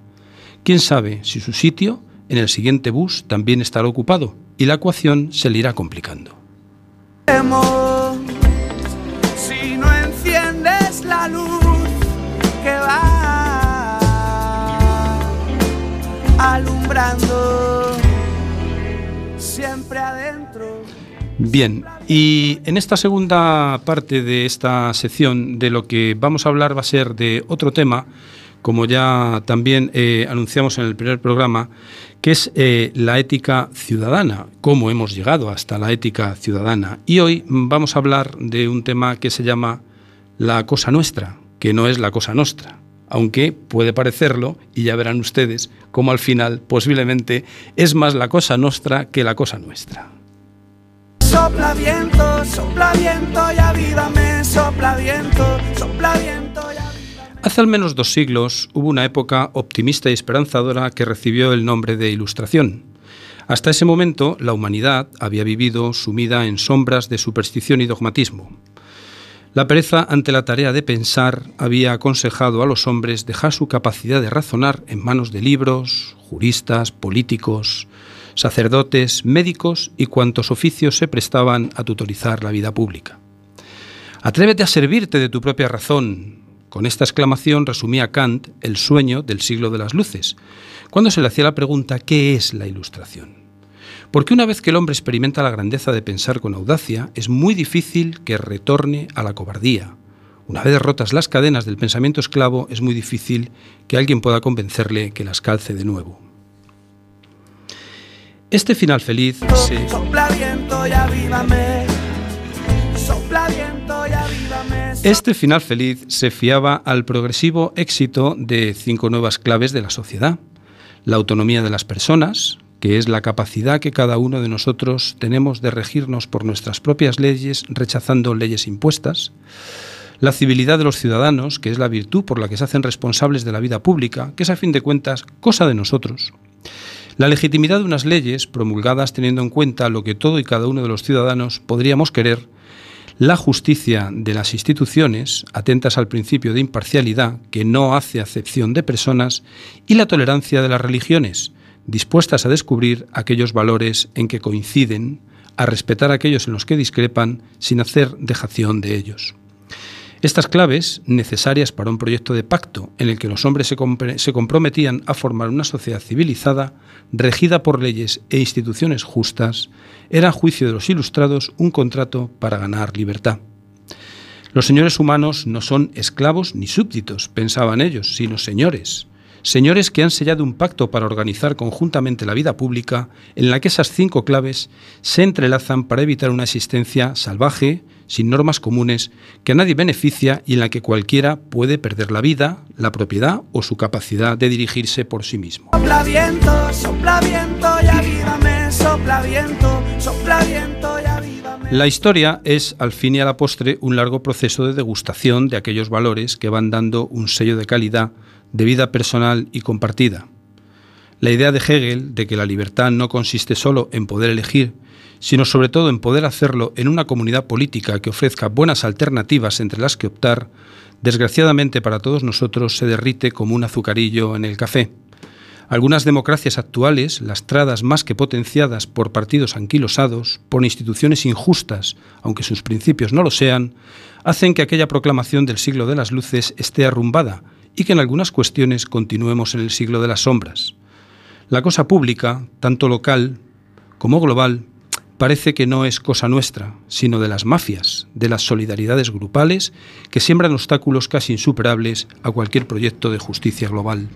Quién sabe si su sitio en el siguiente bus también estará ocupado y la ecuación se le irá complicando. Si no enciendes la luz que va alumbrando siempre adentro. Bien, y en esta segunda parte de esta sección de lo que vamos a hablar va a ser de otro tema, como ya también eh, anunciamos en el primer programa, que es eh, la ética ciudadana, cómo hemos llegado hasta la ética ciudadana. Y hoy vamos a hablar de un tema que se llama la cosa nuestra, que no es la cosa nostra, aunque puede parecerlo, y ya verán ustedes cómo al final posiblemente es más la cosa nostra que la cosa nuestra. Sopla viento, sopla viento sopla viento, sopla viento. Hace al menos dos siglos hubo una época optimista y esperanzadora que recibió el nombre de Ilustración. Hasta ese momento, la humanidad había vivido sumida en sombras de superstición y dogmatismo. La pereza ante la tarea de pensar había aconsejado a los hombres dejar su capacidad de razonar en manos de libros, juristas, políticos, sacerdotes, médicos y cuantos oficios se prestaban a tutorizar la vida pública. Atrévete a servirte de tu propia razón. Con esta exclamación resumía Kant el sueño del siglo de las luces, cuando se le hacía la pregunta ¿qué es la ilustración? Porque una vez que el hombre experimenta la grandeza de pensar con audacia, es muy difícil que retorne a la cobardía. Una vez rotas las cadenas del pensamiento esclavo, es muy difícil que alguien pueda convencerle que las calce de nuevo. Este final feliz se... Este final feliz se fiaba al progresivo éxito de cinco nuevas claves de la sociedad. La autonomía de las personas, que es la capacidad que cada uno de nosotros tenemos de regirnos por nuestras propias leyes, rechazando leyes impuestas. La civilidad de los ciudadanos, que es la virtud por la que se hacen responsables de la vida pública, que es a fin de cuentas cosa de nosotros. La legitimidad de unas leyes promulgadas teniendo en cuenta lo que todo y cada uno de los ciudadanos podríamos querer la justicia de las instituciones, atentas al principio de imparcialidad, que no hace acepción de personas, y la tolerancia de las religiones, dispuestas a descubrir aquellos valores en que coinciden, a respetar aquellos en los que discrepan, sin hacer dejación de ellos. Estas claves, necesarias para un proyecto de pacto en el que los hombres se, comprometían a formar una sociedad civilizada, regida por leyes e instituciones justas, era a juicio de los ilustrados un contrato para ganar libertad. Los señores humanos no son esclavos ni súbditos, pensaban ellos, sino señores. Señores que han sellado un pacto para organizar conjuntamente la vida pública en la que esas cinco claves se entrelazan para evitar una existencia salvaje, sin normas comunes, que a nadie beneficia y en la que cualquiera puede perder la vida, la propiedad o su capacidad de dirigirse por sí mismo. Sopla viento, sopla viento y avívame, sopla viento, sopla viento y avívame. La historia es, al fin y a la postre, un largo proceso de degustación de aquellos valores que van dando un sello de calidad de vida personal y compartida. La idea de Hegel de que la libertad no consiste solo en poder elegir, sino sobre todo en poder hacerlo en una comunidad política que ofrezca buenas alternativas entre las que optar, desgraciadamente para todos nosotros se derrite como un azucarillo en el café. Algunas democracias actuales, lastradas más que potenciadas por partidos anquilosados, por instituciones injustas, aunque sus principios no lo sean, hacen que aquella proclamación del siglo de las luces esté arrumbada y que en algunas cuestiones continuemos en el siglo de las sombras. La cosa pública, tanto local como global, parece que no es cosa nuestra, sino de las mafias, de las solidaridades grupales que siembran obstáculos casi insuperables a cualquier proyecto de justicia global.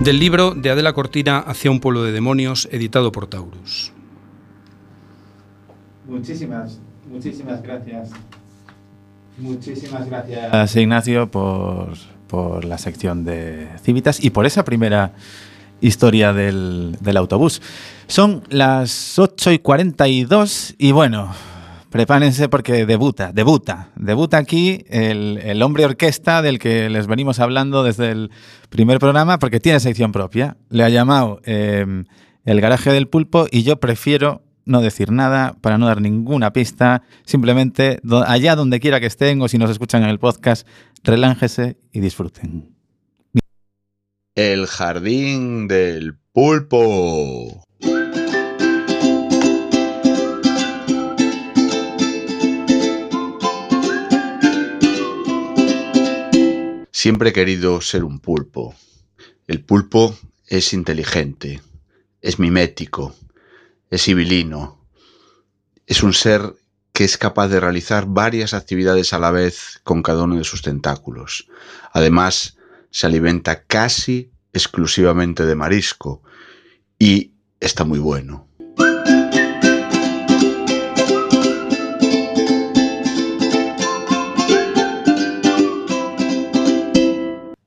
Del libro de Adela Cortina Hacia un pueblo de demonios, editado por Taurus. Muchísimas, muchísimas gracias. Muchísimas gracias, Ignacio, por, por la sección de Civitas y por esa primera historia del, del autobús. Son las 8 y 42 y bueno, prepárense porque debuta, debuta, debuta aquí el, el hombre orquesta del que les venimos hablando desde el primer programa porque tiene sección propia. Le ha llamado eh, el garaje del pulpo y yo prefiero no decir nada para no dar ninguna pista. Simplemente allá donde quiera que estén o si nos escuchan en el podcast, relájese y disfruten. El jardín del pulpo. Siempre he querido ser un pulpo. El pulpo es inteligente, es mimético, es civilino. Es un ser que es capaz de realizar varias actividades a la vez con cada uno de sus tentáculos. Además, se alimenta casi exclusivamente de marisco y está muy bueno.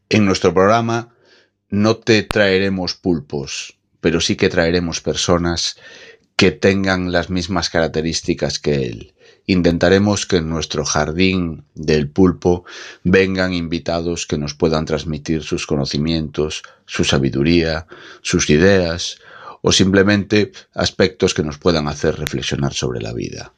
En nuestro programa no te traeremos pulpos, pero sí que traeremos personas que tengan las mismas características que él. Intentaremos que en nuestro jardín del pulpo vengan invitados que nos puedan transmitir sus conocimientos, su sabiduría, sus ideas o simplemente aspectos que nos puedan hacer reflexionar sobre la vida.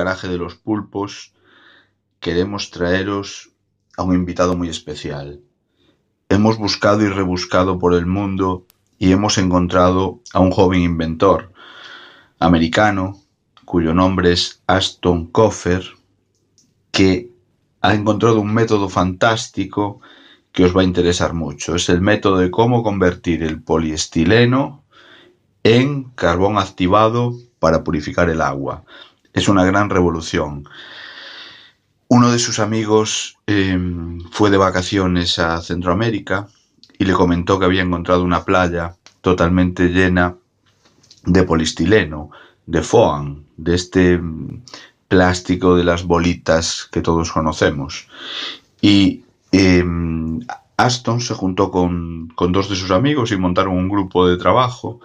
Garaje de los pulpos queremos traeros a un invitado muy especial. Hemos buscado y rebuscado por el mundo y hemos encontrado a un joven inventor americano cuyo nombre es Aston Koffer, que ha encontrado un método fantástico que os va a interesar mucho. Es el método de cómo convertir el poliestileno en carbón activado para purificar el agua. Es una gran revolución. Uno de sus amigos eh, fue de vacaciones a Centroamérica y le comentó que había encontrado una playa totalmente llena de polistileno, de foam, de este mm, plástico de las bolitas que todos conocemos. Y eh, Aston se juntó con, con dos de sus amigos y montaron un grupo de trabajo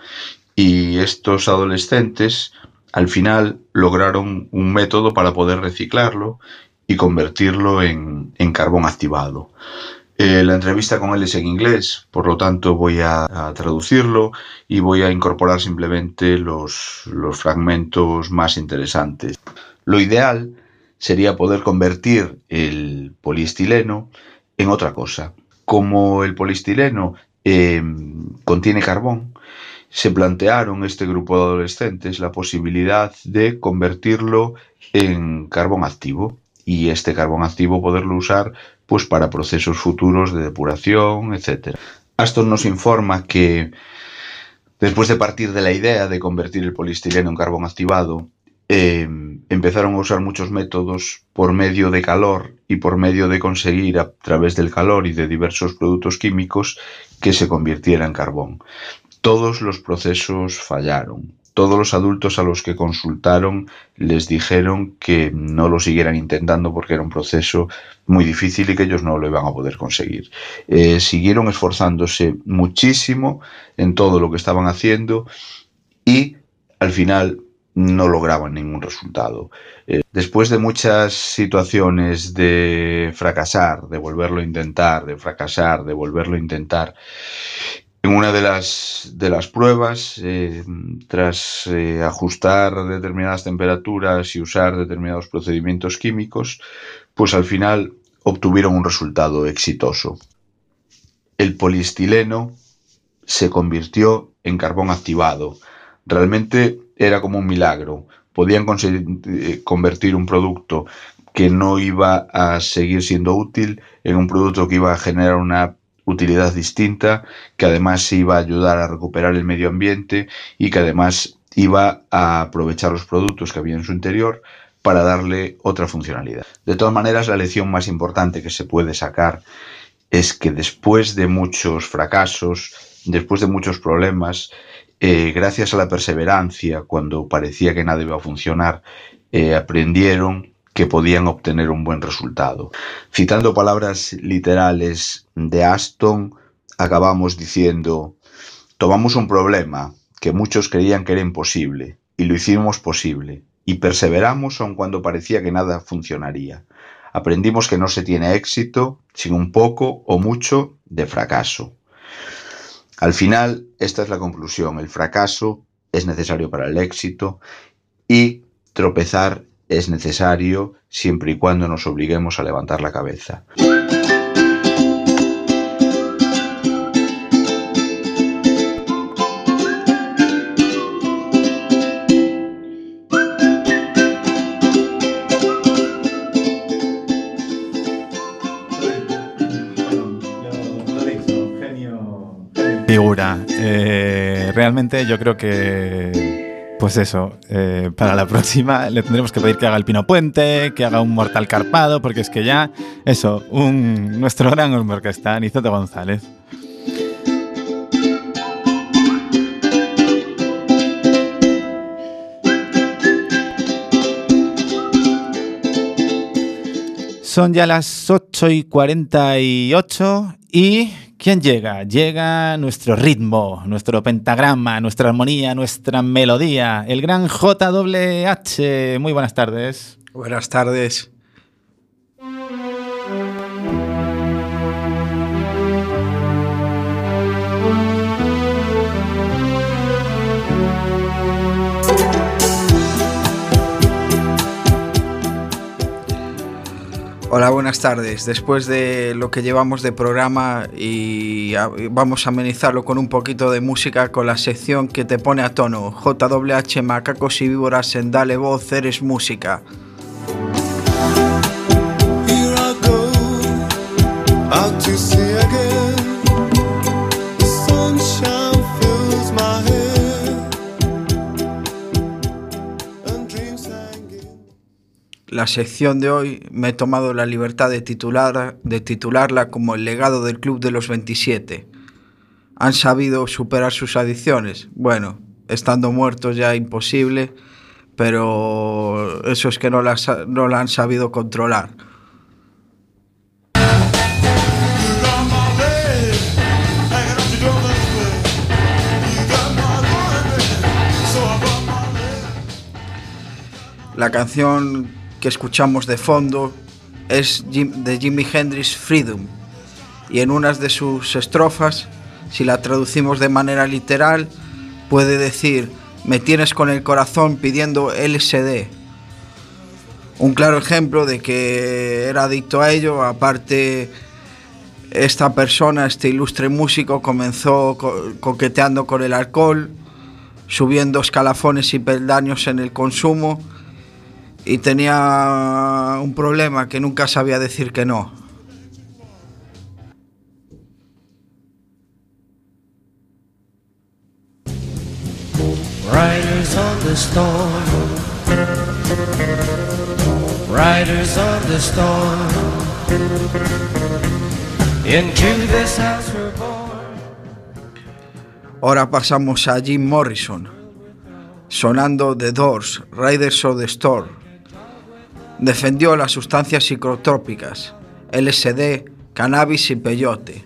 y estos adolescentes al final lograron un método para poder reciclarlo y convertirlo en, en carbón activado. Eh, la entrevista con él es en inglés, por lo tanto voy a, traducirlo y voy a incorporar simplemente los, los fragmentos más interesantes. Lo ideal sería poder convertir el poliestileno en otra cosa. Como el poliestileno eh, contiene carbón, se plantearon este grupo de adolescentes la posibilidad de convertirlo en carbón activo y este carbón activo poderlo usar pues para procesos futuros de depuración, etc. Aston nos informa que después de partir de la idea de convertir el poliestireno en carbón activado, eh, empezaron a usar muchos métodos por medio de calor y por medio de conseguir a través del calor y de diversos productos químicos que se convirtiera en carbón. Todos los procesos fallaron. Todos los adultos a los que consultaron les dijeron que no lo siguieran intentando porque era un proceso muy difícil y que ellos no lo iban a poder conseguir. Eh, siguieron esforzándose muchísimo en todo lo que estaban haciendo y al final no lograban ningún resultado. Eh, después de muchas situaciones de fracasar, de volverlo a intentar, de fracasar, de volverlo a intentar, en una de las, de las pruebas, eh, tras eh, ajustar determinadas temperaturas y usar determinados procedimientos químicos, pues al final obtuvieron un resultado exitoso. El poliestileno se convirtió en carbón activado. Realmente era como un milagro. Podían eh, convertir un producto que no iba a seguir siendo útil en un producto que iba a generar una utilidad distinta, que además iba a ayudar a recuperar el medio ambiente y que además iba a aprovechar los productos que había en su interior para darle otra funcionalidad. De todas maneras, la lección más importante que se puede sacar es que después de muchos fracasos, después de muchos problemas, eh, gracias a la perseverancia, cuando parecía que nada iba a funcionar, eh, aprendieron que podían obtener un buen resultado. Citando palabras literales de Aston, acabamos diciendo, tomamos un problema que muchos creían que era imposible y lo hicimos posible y perseveramos aun cuando parecía que nada funcionaría. Aprendimos que no se tiene éxito sin un poco o mucho de fracaso. Al final, esta es la conclusión. El fracaso es necesario para el éxito y tropezar es necesario siempre y cuando nos obliguemos a levantar la cabeza. Eh, realmente yo creo que, pues eso, eh, para la (laughs) próxima le tendremos que pedir que haga el Pino Puente, que haga un Mortal Carpado, porque es que ya, eso, nuestro gran orquesta, Nizote González. Son ya las 8 y 48 y ¿quién llega? Llega nuestro ritmo, nuestro pentagrama, nuestra armonía, nuestra melodía, el gran JWH. Muy buenas tardes. Buenas tardes. Hola, buenas tardes. Después de lo que llevamos de programa y vamos a amenizarlo con un poquito de música con la sección que te pone a tono. JWH Macacos y Víboras en Dale Voz, eres música. La sección de hoy me he tomado la libertad de, titular, de titularla como el legado del Club de los 27. ¿Han sabido superar sus adicciones? Bueno, estando muertos ya imposible, pero eso es que no la, no la han sabido controlar. La canción que escuchamos de fondo es de Jimi Hendrix Freedom y en unas de sus estrofas, si la traducimos de manera literal, puede decir, me tienes con el corazón pidiendo LSD. Un claro ejemplo de que era adicto a ello, aparte esta persona, este ilustre músico, comenzó co- coqueteando con el alcohol, subiendo escalafones y peldaños en el consumo y tenía un problema que nunca sabía decir que no. Riders on the storm. Riders on the storm. Into this house we're born. Ahora pasamos a Jim Morrison, sonando The Doors, Riders of the Storm. Defendió las sustancias psicotrópicas, LSD, cannabis y peyote.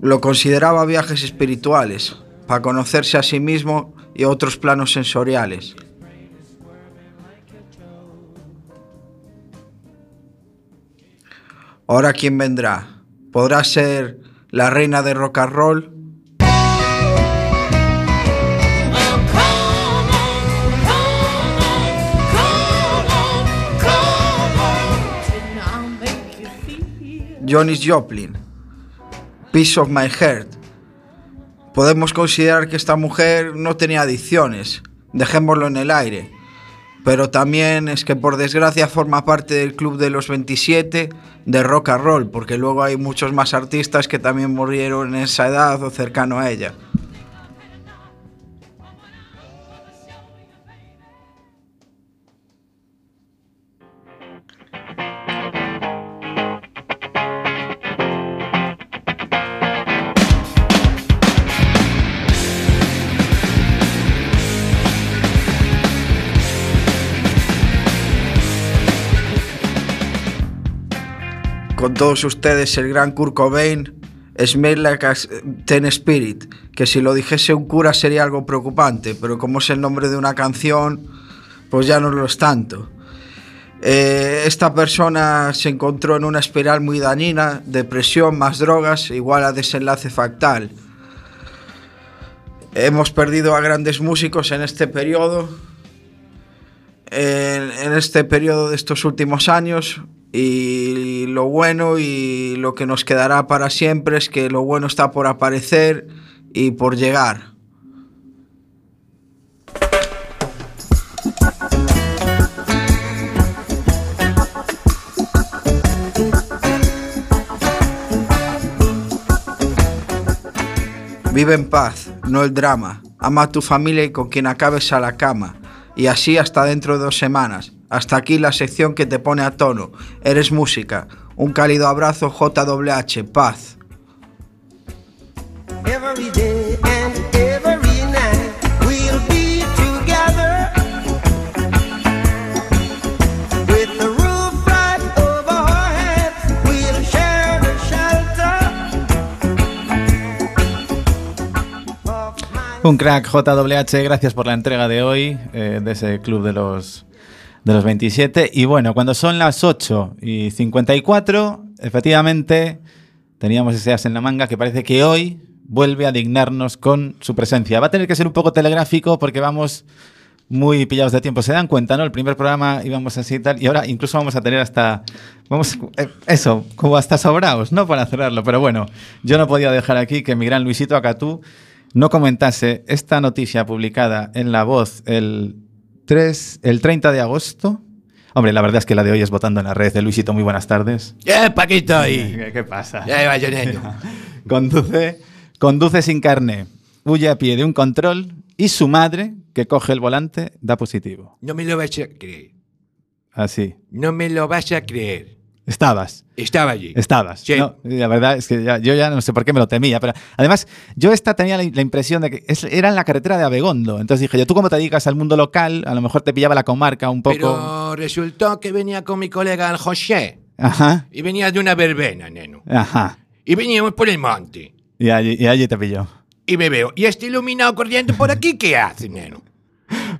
Lo consideraba viajes espirituales, para conocerse a sí mismo y otros planos sensoriales. Ahora, ¿quién vendrá? ¿Podrá ser la reina de rock and roll? Johnny Joplin, Piece of My Heart. Podemos considerar que esta mujer no tenía adicciones, dejémoslo en el aire. Pero también es que por desgracia forma parte del club de los 27 de rock and roll, porque luego hay muchos más artistas que también murieron en esa edad o cercano a ella. Todos ustedes el gran Kurt Cobain, Smell Ten Spirit, que si lo dijese un cura sería algo preocupante, pero como es el nombre de una canción, pues ya no lo es tanto. Eh, esta persona se encontró en una espiral muy dañina, depresión más drogas, igual a desenlace fatal. Hemos perdido a grandes músicos en este periodo, en, en este periodo de estos últimos años, y lo bueno y lo que nos quedará para siempre es que lo bueno está por aparecer y por llegar. Vive en paz, no el drama. Ama a tu familia y con quien acabes a la cama. Y así hasta dentro de dos semanas. Hasta aquí la sección que te pone a tono. Eres música. Un cálido abrazo JWH. Paz. Un crack JWH, gracias por la entrega de hoy eh, de ese club de los, de los 27. Y bueno, cuando son las 8 y 54, efectivamente teníamos ese as en la manga que parece que hoy vuelve a dignarnos con su presencia. Va a tener que ser un poco telegráfico porque vamos muy pillados de tiempo. Se dan cuenta, ¿no? El primer programa íbamos así y tal, y ahora incluso vamos a tener hasta, vamos, eh, eso, como hasta sobraos, ¿no? Para cerrarlo. Pero bueno, yo no podía dejar aquí que mi gran Luisito Acatú no comentase esta noticia publicada en La Voz el, 3, el 30 de agosto. Hombre, la verdad es que la de hoy es votando en la red. de Luisito, muy buenas tardes. ¡Eh, Paquito ahí! (laughs) ¿Qué, qué pasa? Ya va, Joneño. (laughs) conduce, conduce sin carne, huye a pie de un control y su madre, que coge el volante, da positivo. No me lo vas a creer. Así. No me lo vas a creer. Estabas. Estaba allí. Estabas. Sí. No, la verdad es que ya- yo ya no sé por qué me lo temía, pero además yo esta tenía la, la impresión de que es- era en la carretera de Abegondo. Entonces dije yo, tú como te dedicas al mundo local, a lo mejor te pillaba la comarca un poco. Pero resultó que venía con mi colega el José. Ajá, Y venía de una verbena, neno. ajá. Y veníamos por el monte. Y allí, y allí te pilló. Y me veo. ¿Y este iluminado corriendo por aquí qué hace, neno?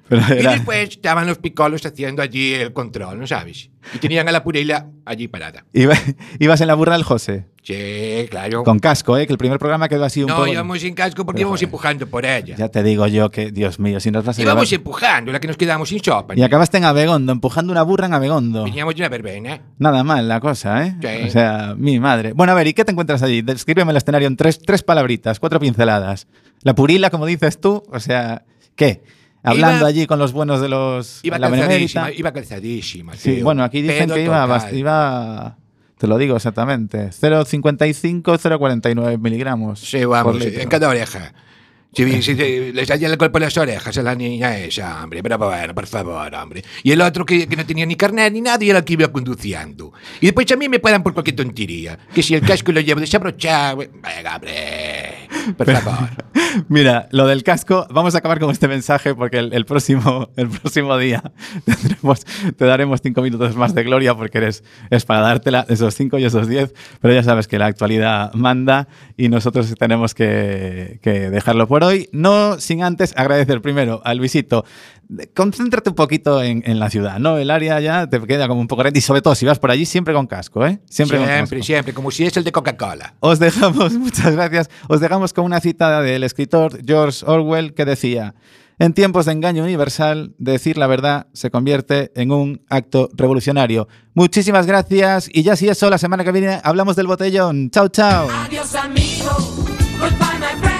Pero Y era- después estaban los picolos haciendo allí el control, ¿no sabes? Y tenían a la Purila allí parada. Iba- (laughs) ibas en la burra del José. Sí, claro. Con casco, ¿eh? Que el primer programa quedó así un no, poco... íbamos sin casco porque Pero, íbamos empujando por ella. Ya te digo yo que, Dios mío, si nos vas a íbamos llevar- empujando, la que nos quedamos sin sopa. Y acabaste en Abegondo, empujando una burra en Abegondo. Veníamos de una verbena. Nada mal la cosa, ¿eh? Sí. O sea, mi madre. Bueno, a ver, ¿y qué te encuentras allí? Descríbeme el escenario en tres, tres palabritas, cuatro pinceladas. La purila, como dices tú, o sea, ¿qué? Hablando Iba- allí con los buenos de los... Iba la calzadísima, iba calzadísima. Sí, bueno, aquí dicen que iba, iba... Te lo digo exactamente. 0,55, 0,49 miligramos. Sí, vamos, en cada oreja. Si, si- si- le salía el golpe por las orejas a la niña esa, hombre. Pero bueno, por favor, hombre. Y el otro que, que no tenía ni carnet ni nada y era el que iba conduciendo. Y después a mí me paran por cualquier tontería. Que si el casco lo llevo desabrochado. Venga, hombre. Por favor. (laughs) Mira, lo del casco, vamos a acabar con este mensaje porque el, el próximo, (laughs) el próximo día (laughs) tendremos- te daremos cinco minutos más de gloria porque eres, es para dártela esos cinco y esos diez, pero ya sabes que la actualidad manda y nosotros tenemos que, que dejarlo por hoy, no sin antes agradecer primero al visito. Concéntrate un poquito en, en la ciudad, ¿no? El área ya te queda como un poco grande y sobre todo si vas por allí siempre con casco, ¿eh? Siempre, con casco. Siempre, siempre. Como si es el de Coca-Cola. Os dejamos, (laughs) muchas gracias, os dejamos con una cita del escritor George Orwell que decía, en tiempos de engaño universal, decir la verdad se convierte en un acto revolucionario. Muchísimas gracias y ya si eso, la semana que viene hablamos del botellón. Chao, chao. Adiós amigo, goodbye